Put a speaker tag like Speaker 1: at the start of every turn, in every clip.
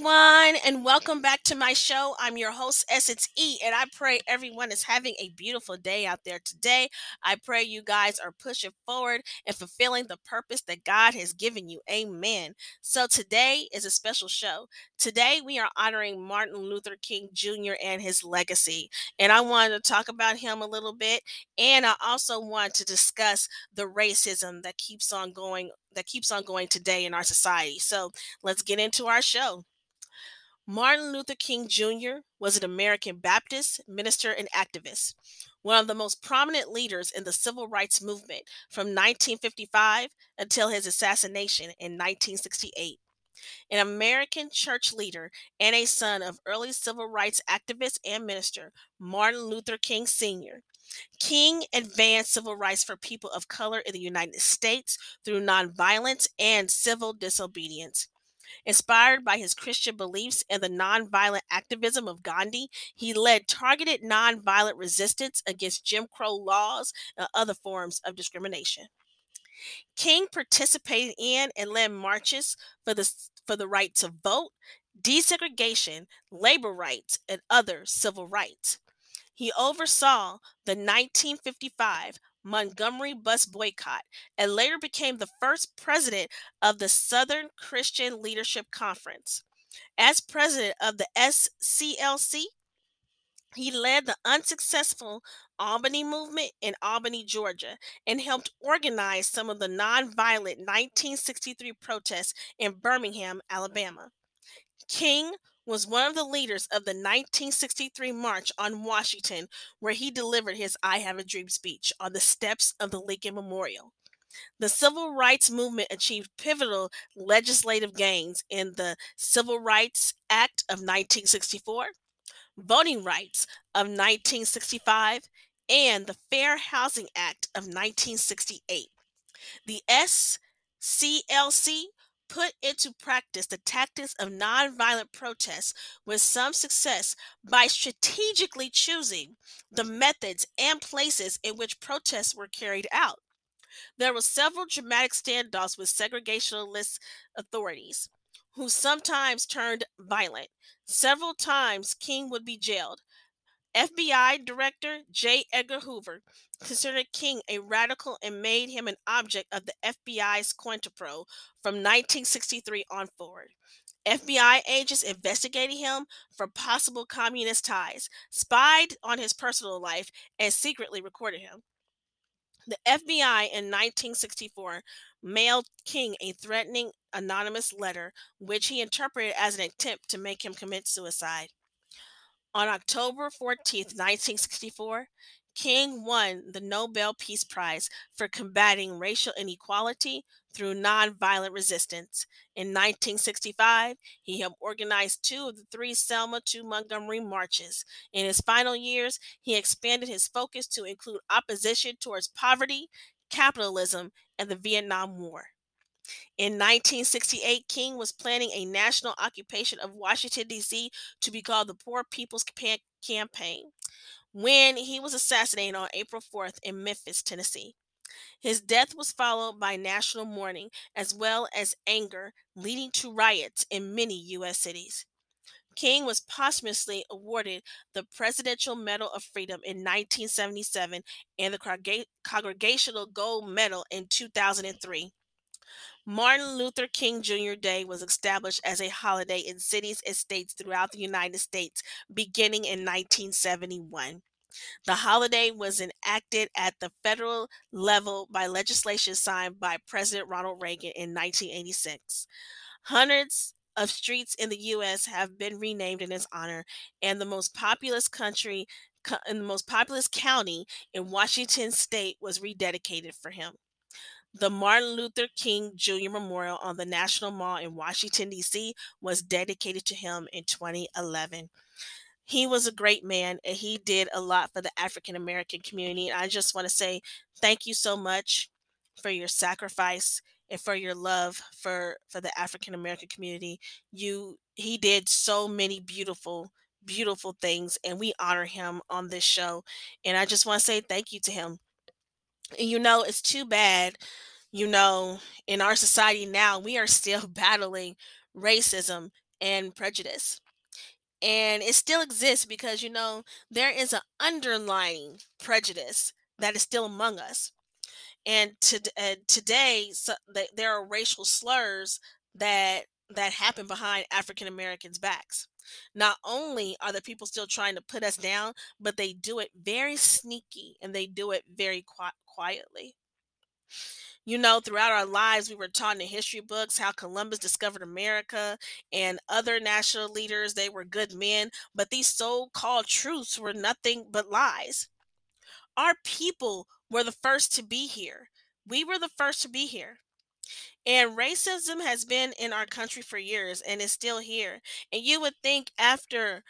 Speaker 1: Everyone, and welcome back to my show. I'm your host, Essence E, and I pray everyone is having a beautiful day out there today. I pray you guys are pushing forward and fulfilling the purpose that God has given you. Amen. So, today is a special show. Today, we are honoring Martin Luther King Jr. and his legacy. And I wanted to talk about him a little bit, and I also want to discuss the racism that keeps on going that keeps on going today in our society. So let's get into our show. Martin Luther King Jr. was an American Baptist minister and activist, one of the most prominent leaders in the civil rights movement from 1955 until his assassination in 1968. An American church leader and a son of early civil rights activist and minister Martin Luther King Sr. King advanced civil rights for people of color in the United States through nonviolence and civil disobedience. Inspired by his Christian beliefs and the nonviolent activism of Gandhi, he led targeted nonviolent resistance against Jim Crow laws and other forms of discrimination. King participated in and led marches for the, for the right to vote, desegregation, labor rights, and other civil rights. He oversaw the 1955 Montgomery bus boycott and later became the first president of the Southern Christian Leadership Conference. As president of the SCLC, he led the unsuccessful Albany movement in Albany, Georgia, and helped organize some of the nonviolent 1963 protests in Birmingham, Alabama. King was one of the leaders of the 1963 March on Washington, where he delivered his I Have a Dream speech on the steps of the Lincoln Memorial. The civil rights movement achieved pivotal legislative gains in the Civil Rights Act of 1964, Voting Rights of 1965, and the Fair Housing Act of 1968. The SCLC put into practice the tactics of nonviolent protests with some success by strategically choosing the methods and places in which protests were carried out. There were several dramatic standoffs with segregationist authorities who sometimes turned violent. Several times King would be jailed. FBI Director J. Edgar Hoover considered King a radical and made him an object of the FBI's COINTELPRO from 1963 on forward. FBI agents investigated him for possible communist ties, spied on his personal life, and secretly recorded him. The FBI in 1964 mailed King a threatening anonymous letter, which he interpreted as an attempt to make him commit suicide. On October 14, 1964, King won the Nobel Peace Prize for combating racial inequality through nonviolent resistance. In 1965, he helped organize two of the three Selma to Montgomery marches. In his final years, he expanded his focus to include opposition towards poverty, capitalism, and the Vietnam War. In 1968, King was planning a national occupation of Washington, D.C. to be called the Poor People's Campaign when he was assassinated on April 4th in Memphis, Tennessee. His death was followed by national mourning as well as anger, leading to riots in many U.S. cities. King was posthumously awarded the Presidential Medal of Freedom in 1977 and the Congressional Gold Medal in 2003. Martin Luther King Jr. Day was established as a holiday in cities and states throughout the United States beginning in 1971. The holiday was enacted at the federal level by legislation signed by President Ronald Reagan in 1986. Hundreds of streets in the U.S. have been renamed in his honor, and the most populous country the most populous county in Washington state was rededicated for him. The Martin Luther King Jr. Memorial on the National Mall in Washington, D.C. was dedicated to him in 2011. He was a great man and he did a lot for the African American community. And I just want to say thank you so much for your sacrifice and for your love for for the African American community. You he did so many beautiful beautiful things and we honor him on this show and I just want to say thank you to him. And you know, it's too bad, you know, in our society now, we are still battling racism and prejudice. And it still exists because, you know, there is an underlying prejudice that is still among us. And to, uh, today, so, th- there are racial slurs that that happen behind African Americans' backs. Not only are the people still trying to put us down, but they do it very sneaky and they do it very qui- quietly. You know, throughout our lives, we were taught in history books how Columbus discovered America and other national leaders, they were good men, but these so called truths were nothing but lies. Our people were the first to be here. We were the first to be here. And racism has been in our country for years and is still here. And you would think after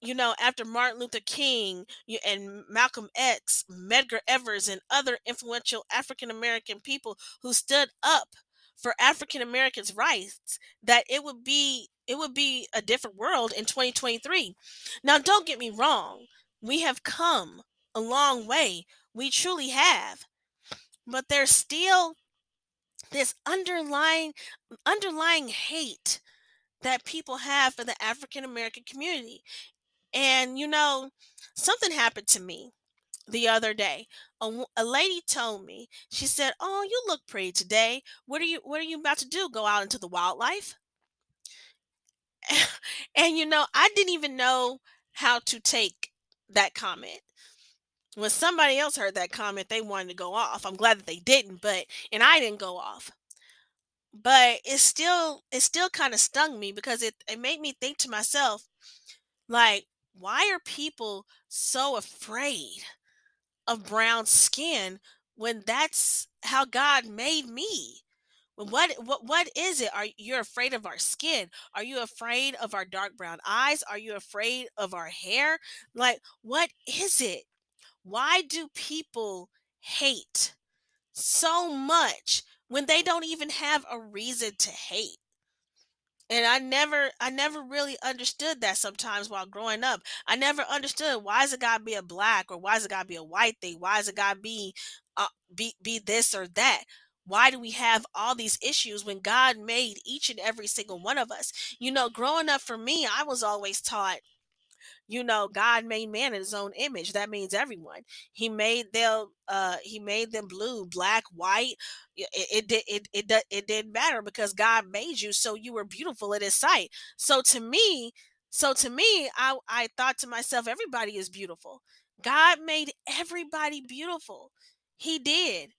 Speaker 1: you know, after Martin Luther King and Malcolm X, Medgar Evers, and other influential African American people who stood up for African Americans' rights, that it would be it would be a different world in 2023. Now, don't get me wrong, we have come a long way. We truly have. But there's still this underlying underlying hate that people have for the African American community. And you know, something happened to me the other day. A, a lady told me, she said, "Oh, you look pretty today. What are you what are you about to do? Go out into the wildlife?" and you know, I didn't even know how to take that comment. When somebody else heard that comment, they wanted to go off. I'm glad that they didn't, but and I didn't go off. But it still it still kind of stung me because it, it made me think to myself, like, why are people so afraid of brown skin when that's how God made me? What what what is it? Are you afraid of our skin? Are you afraid of our dark brown eyes? Are you afraid of our hair? Like what is it? Why do people hate so much when they don't even have a reason to hate? and i never i never really understood that sometimes while growing up. I never understood why is it gotta be a black or why is it gotta be a white thing? Why is it gotta be uh, be be this or that? Why do we have all these issues when god made each and every single one of us? You know growing up for me i was always taught you know god made man in his own image that means everyone. He made them uh he made them blue black white it it it it, it, it didn't matter because god made you so you were beautiful in his sight. So to me so to me i i thought to myself everybody is beautiful. God made everybody beautiful. He did.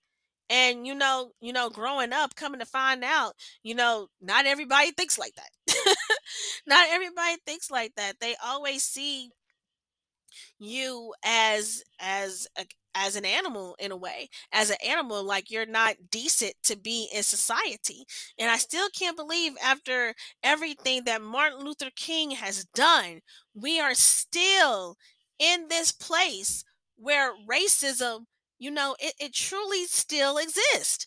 Speaker 1: And you know you know growing up coming to find out you know not everybody thinks like that not everybody thinks like that they always see you as as a, as an animal in a way as an animal like you're not decent to be in society and i still can't believe after everything that martin luther king has done we are still in this place where racism you know, it, it truly still exists.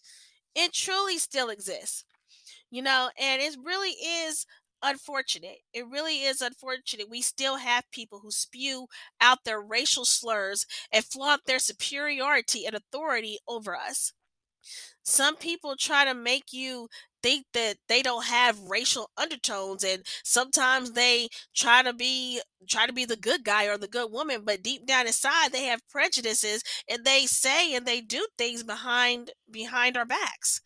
Speaker 1: It truly still exists. You know, and it really is unfortunate. It really is unfortunate. We still have people who spew out their racial slurs and flaunt their superiority and authority over us. some people try to make you think that they don't have racial undertones and sometimes they try to be try to be the good guy or the good woman but deep down inside they have prejudices and they say and they do things behind behind our backs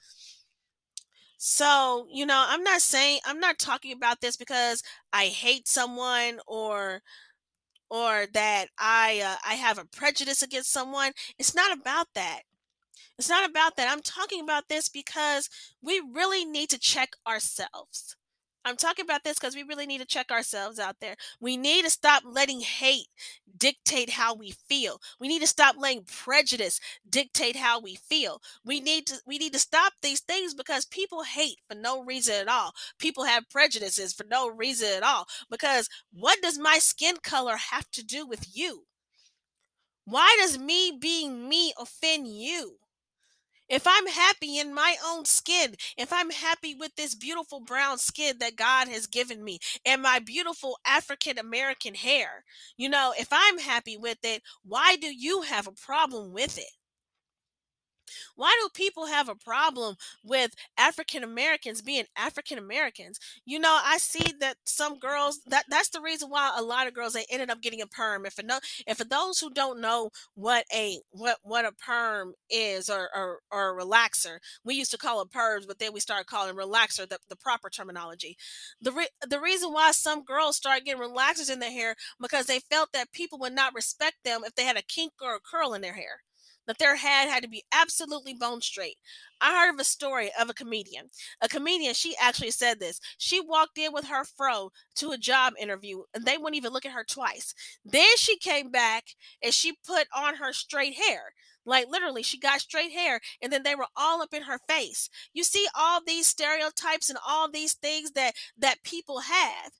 Speaker 1: so you know i'm not saying i'm not talking about this because i hate someone or or that i uh, i have a prejudice against someone it's not about that it's not about that. I'm talking about this because we really need to check ourselves. I'm talking about this because we really need to check ourselves out there. We need to stop letting hate dictate how we feel. We need to stop letting prejudice dictate how we feel. We need to we need to stop these things because people hate for no reason at all. People have prejudices for no reason at all. Because what does my skin color have to do with you? Why does me being me offend you? If I'm happy in my own skin, if I'm happy with this beautiful brown skin that God has given me and my beautiful African American hair, you know, if I'm happy with it, why do you have a problem with it? Why do people have a problem with African Americans being African Americans? You know, I see that some girls that that's the reason why a lot of girls they ended up getting a perm. If for no, if for those who don't know what a what what a perm is or or, or a relaxer, we used to call it perms, but then we started calling relaxer the, the proper terminology. The re, the reason why some girls start getting relaxers in their hair because they felt that people would not respect them if they had a kink or a curl in their hair that their head had to be absolutely bone straight. I heard of a story of a comedian. A comedian, she actually said this. She walked in with her fro to a job interview and they wouldn't even look at her twice. Then she came back and she put on her straight hair. Like literally, she got straight hair and then they were all up in her face. You see all these stereotypes and all these things that that people have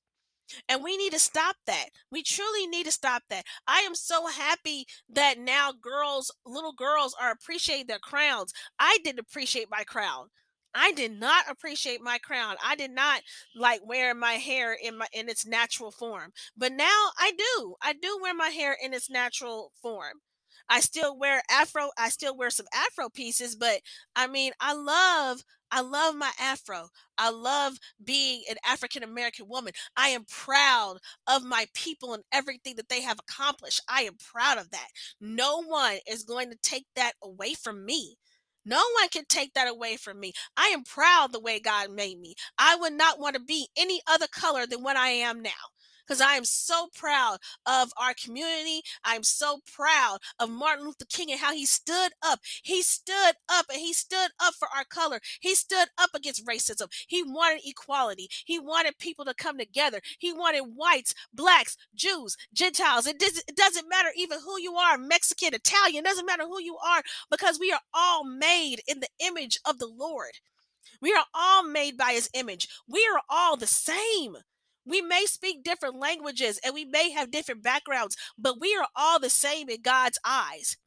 Speaker 1: and we need to stop that. We truly need to stop that. I am so happy that now girls, little girls, are appreciating their crowns. I didn't appreciate my crown. I did not appreciate my crown. I did not like wearing my hair in my in its natural form. But now I do. I do wear my hair in its natural form. I still wear afro. I still wear some afro pieces, but I mean, I love I love my afro. I love being an African American woman. I am proud of my people and everything that they have accomplished. I am proud of that. No one is going to take that away from me. No one can take that away from me. I am proud the way God made me. I would not want to be any other color than what I am now because I am so proud of our community. I'm so proud of Martin Luther King and how he stood up. He stood up and he stood up for our color. He stood up against racism. He wanted equality. He wanted people to come together. He wanted whites, blacks, Jews, Gentiles. It, does, it doesn't matter even who you are Mexican, Italian, doesn't matter who you are because we are all made in the image of the Lord. We are all made by his image. We are all the same. We may speak different languages and we may have different backgrounds, but we are all the same in God's eyes.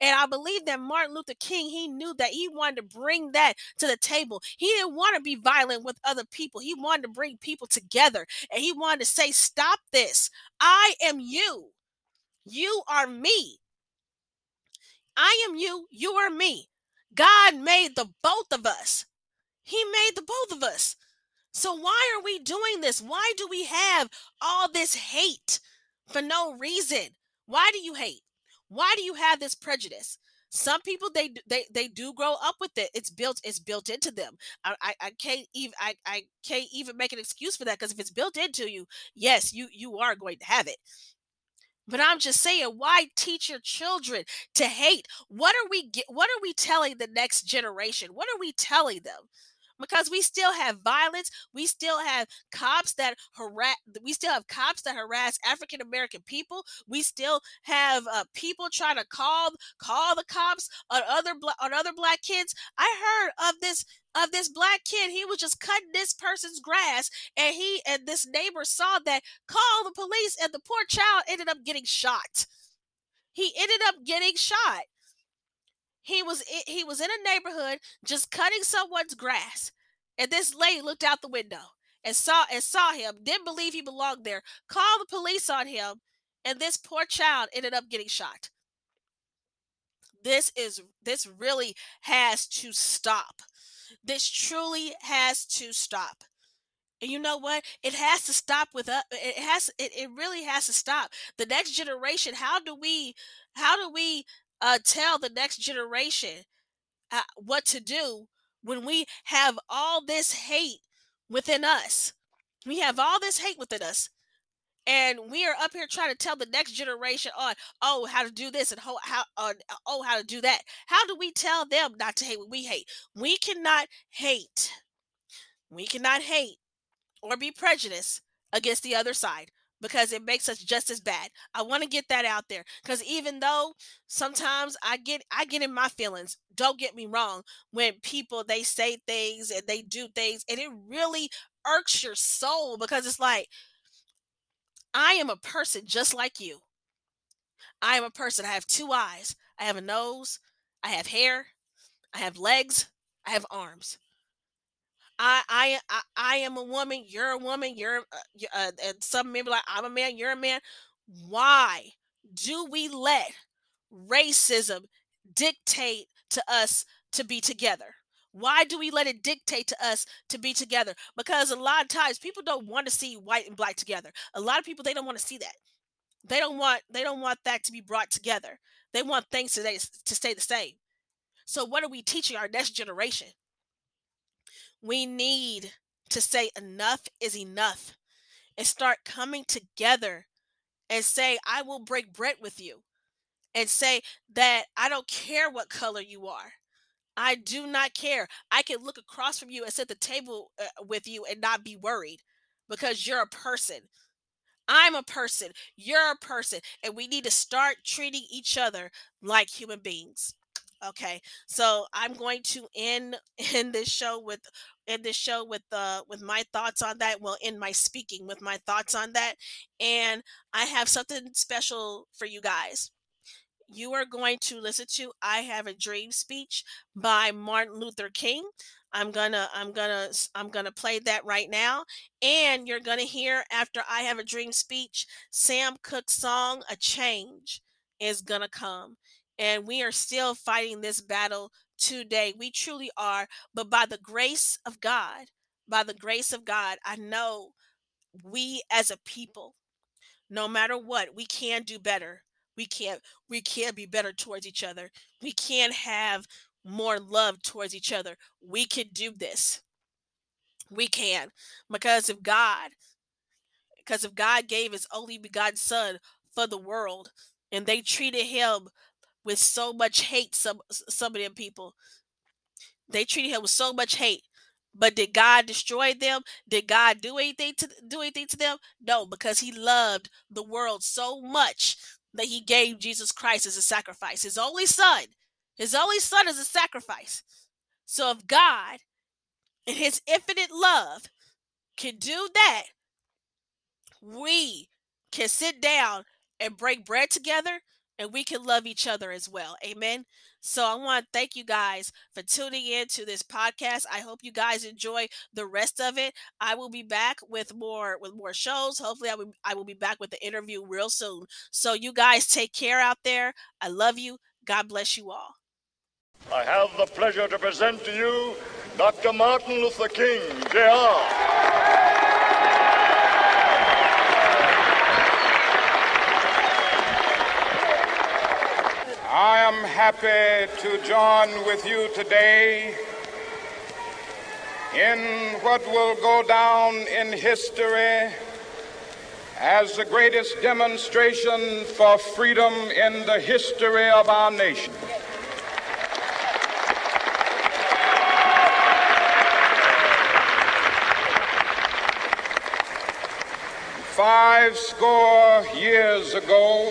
Speaker 1: And I believe that Martin Luther King, he knew that he wanted to bring that to the table. He didn't want to be violent with other people. He wanted to bring people together and he wanted to say, Stop this. I am you. You are me. I am you. You are me. God made the both of us. He made the both of us. So why are we doing this? Why do we have all this hate for no reason? Why do you hate? Why do you have this prejudice? Some people they they they do grow up with it. It's built it's built into them. I I, I can't even I, I can't even make an excuse for that because if it's built into you, yes, you you are going to have it. But I'm just saying, why teach your children to hate? What are we get? what are we telling the next generation? What are we telling them? Because we still have violence we still have cops that harass we still have cops that harass african american people we still have uh, people trying to call call the cops on other on other black kids. I heard of this of this black kid he was just cutting this person's grass and he and this neighbor saw that call the police and the poor child ended up getting shot. He ended up getting shot he was he was in a neighborhood just cutting someone's grass, and this lady looked out the window and saw and saw him. Didn't believe he belonged there. Called the police on him, and this poor child ended up getting shot. this is this really has to stop. This truly has to stop. And you know what? It has to stop with us. It has. It, it really has to stop. The next generation. How do we? How do we uh, tell the next generation uh, what to do when we have all this hate within us? We have all this hate within us and we are up here trying to tell the next generation on oh how to do this and how, how uh, oh how to do that. How do we tell them not to hate what we hate? We cannot hate. We cannot hate or be prejudiced against the other side because it makes us just as bad. I want to get that out there cuz even though sometimes I get I get in my feelings. Don't get me wrong when people they say things and they do things and it really irks your soul because it's like I am a person just like you. I am a person. I have two eyes. I have a nose. I have hair. I have legs. I have arms. I I I, am a woman. You're a woman. You're uh, uh, and some maybe like I'm a man. You're a man. Why do we let racism dictate to us to be together? Why do we let it dictate to us to be together? Because a lot of times people don't want to see white and black together. A lot of people they don't want to see that. They don't want they don't want that to be brought together. They want things to, to stay the same. So what are we teaching our next generation? We need to say enough is enough and start coming together and say I will break bread with you and say that I don't care what color you are. I do not care. I can look across from you and sit the table uh, with you and not be worried because you're a person. I'm a person. You're a person. And we need to start treating each other like human beings. Okay. So I'm going to end in this show with in this show with uh with my thoughts on that. Well, in my speaking with my thoughts on that. And I have something special for you guys you are going to listen to I Have a Dream speech by Martin Luther King. I'm gonna I'm gonna I'm gonna play that right now. And you're gonna hear after I Have a Dream speech, Sam Cooke's song A Change is gonna come. And we are still fighting this battle today. We truly are. But by the grace of God, by the grace of God, I know we as a people, no matter what, we can do better we can't we can be better towards each other we can have more love towards each other we can do this we can because if god because if god gave his only begotten son for the world and they treated him with so much hate some some of them people they treated him with so much hate but did God destroy them? Did God do anything to do anything to them? No, because he loved the world so much that he gave Jesus Christ as a sacrifice. His only son, his only son is a sacrifice. So if God, in his infinite love, can do that, we can sit down and break bread together and we can love each other as well. Amen. So I want to thank you guys for tuning in to this podcast. I hope you guys enjoy the rest of it. I will be back with more with more shows. Hopefully I will I will be back with the interview real soon. So you guys take care out there. I love you. God bless you all.
Speaker 2: I have the pleasure to present to you Dr. Martin Luther King, Jr. I am happy to join with you today in what will go down in history as the greatest demonstration for freedom in the history of our nation. Five score years ago,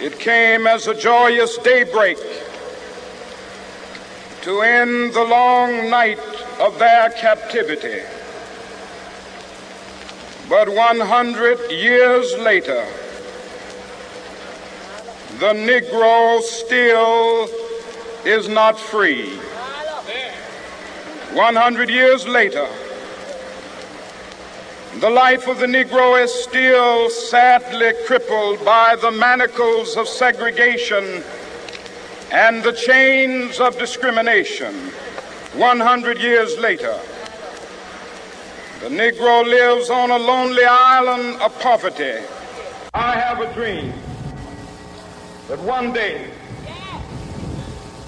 Speaker 2: It came as a joyous daybreak
Speaker 3: to end the long night of their captivity. But 100 years later, the Negro still is not free. 100 years later, the life of the Negro is still sadly crippled by the manacles of segregation and the chains of discrimination. 100 years later, the Negro lives on a lonely island of poverty. I have a dream that one day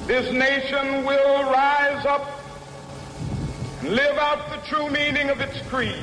Speaker 3: this nation will rise up and live out the true meaning of its creed.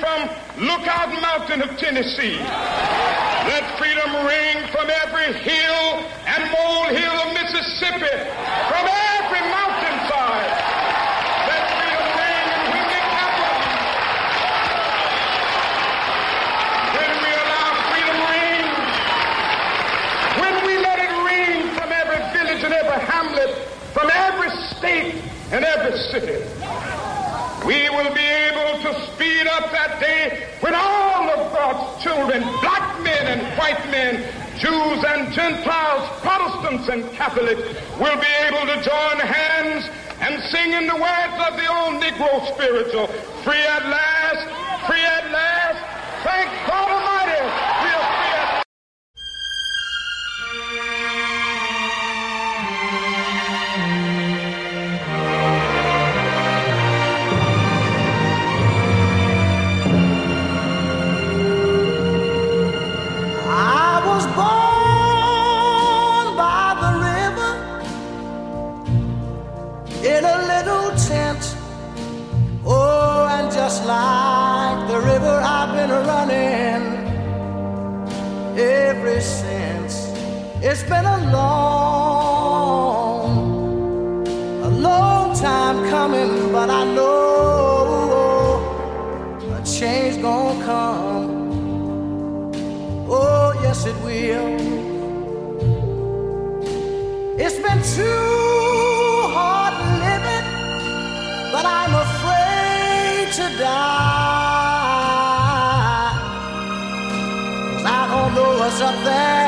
Speaker 3: from Lookout Mountain of Tennessee. Let freedom ring from every hill and molehill of Mississippi, from every mountainside. Let freedom ring in When we allow freedom ring, when we let it ring from every village and every hamlet, from every state and every city. We will be able to speed up that day when all of God's children, black men and white men, Jews and Gentiles, Protestants and Catholics, will be able to join hands and sing in the words of the old Negro spiritual, free at last,
Speaker 4: It's been a long, a long time coming, but I know a change gonna come. Oh, yes, it will. It's been too hard living, but I'm afraid to die. Cause I don't know what's up there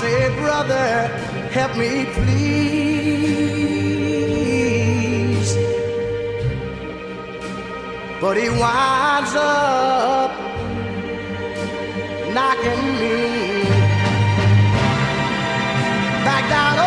Speaker 4: say, Brother, help me please. But he winds up knocking me back down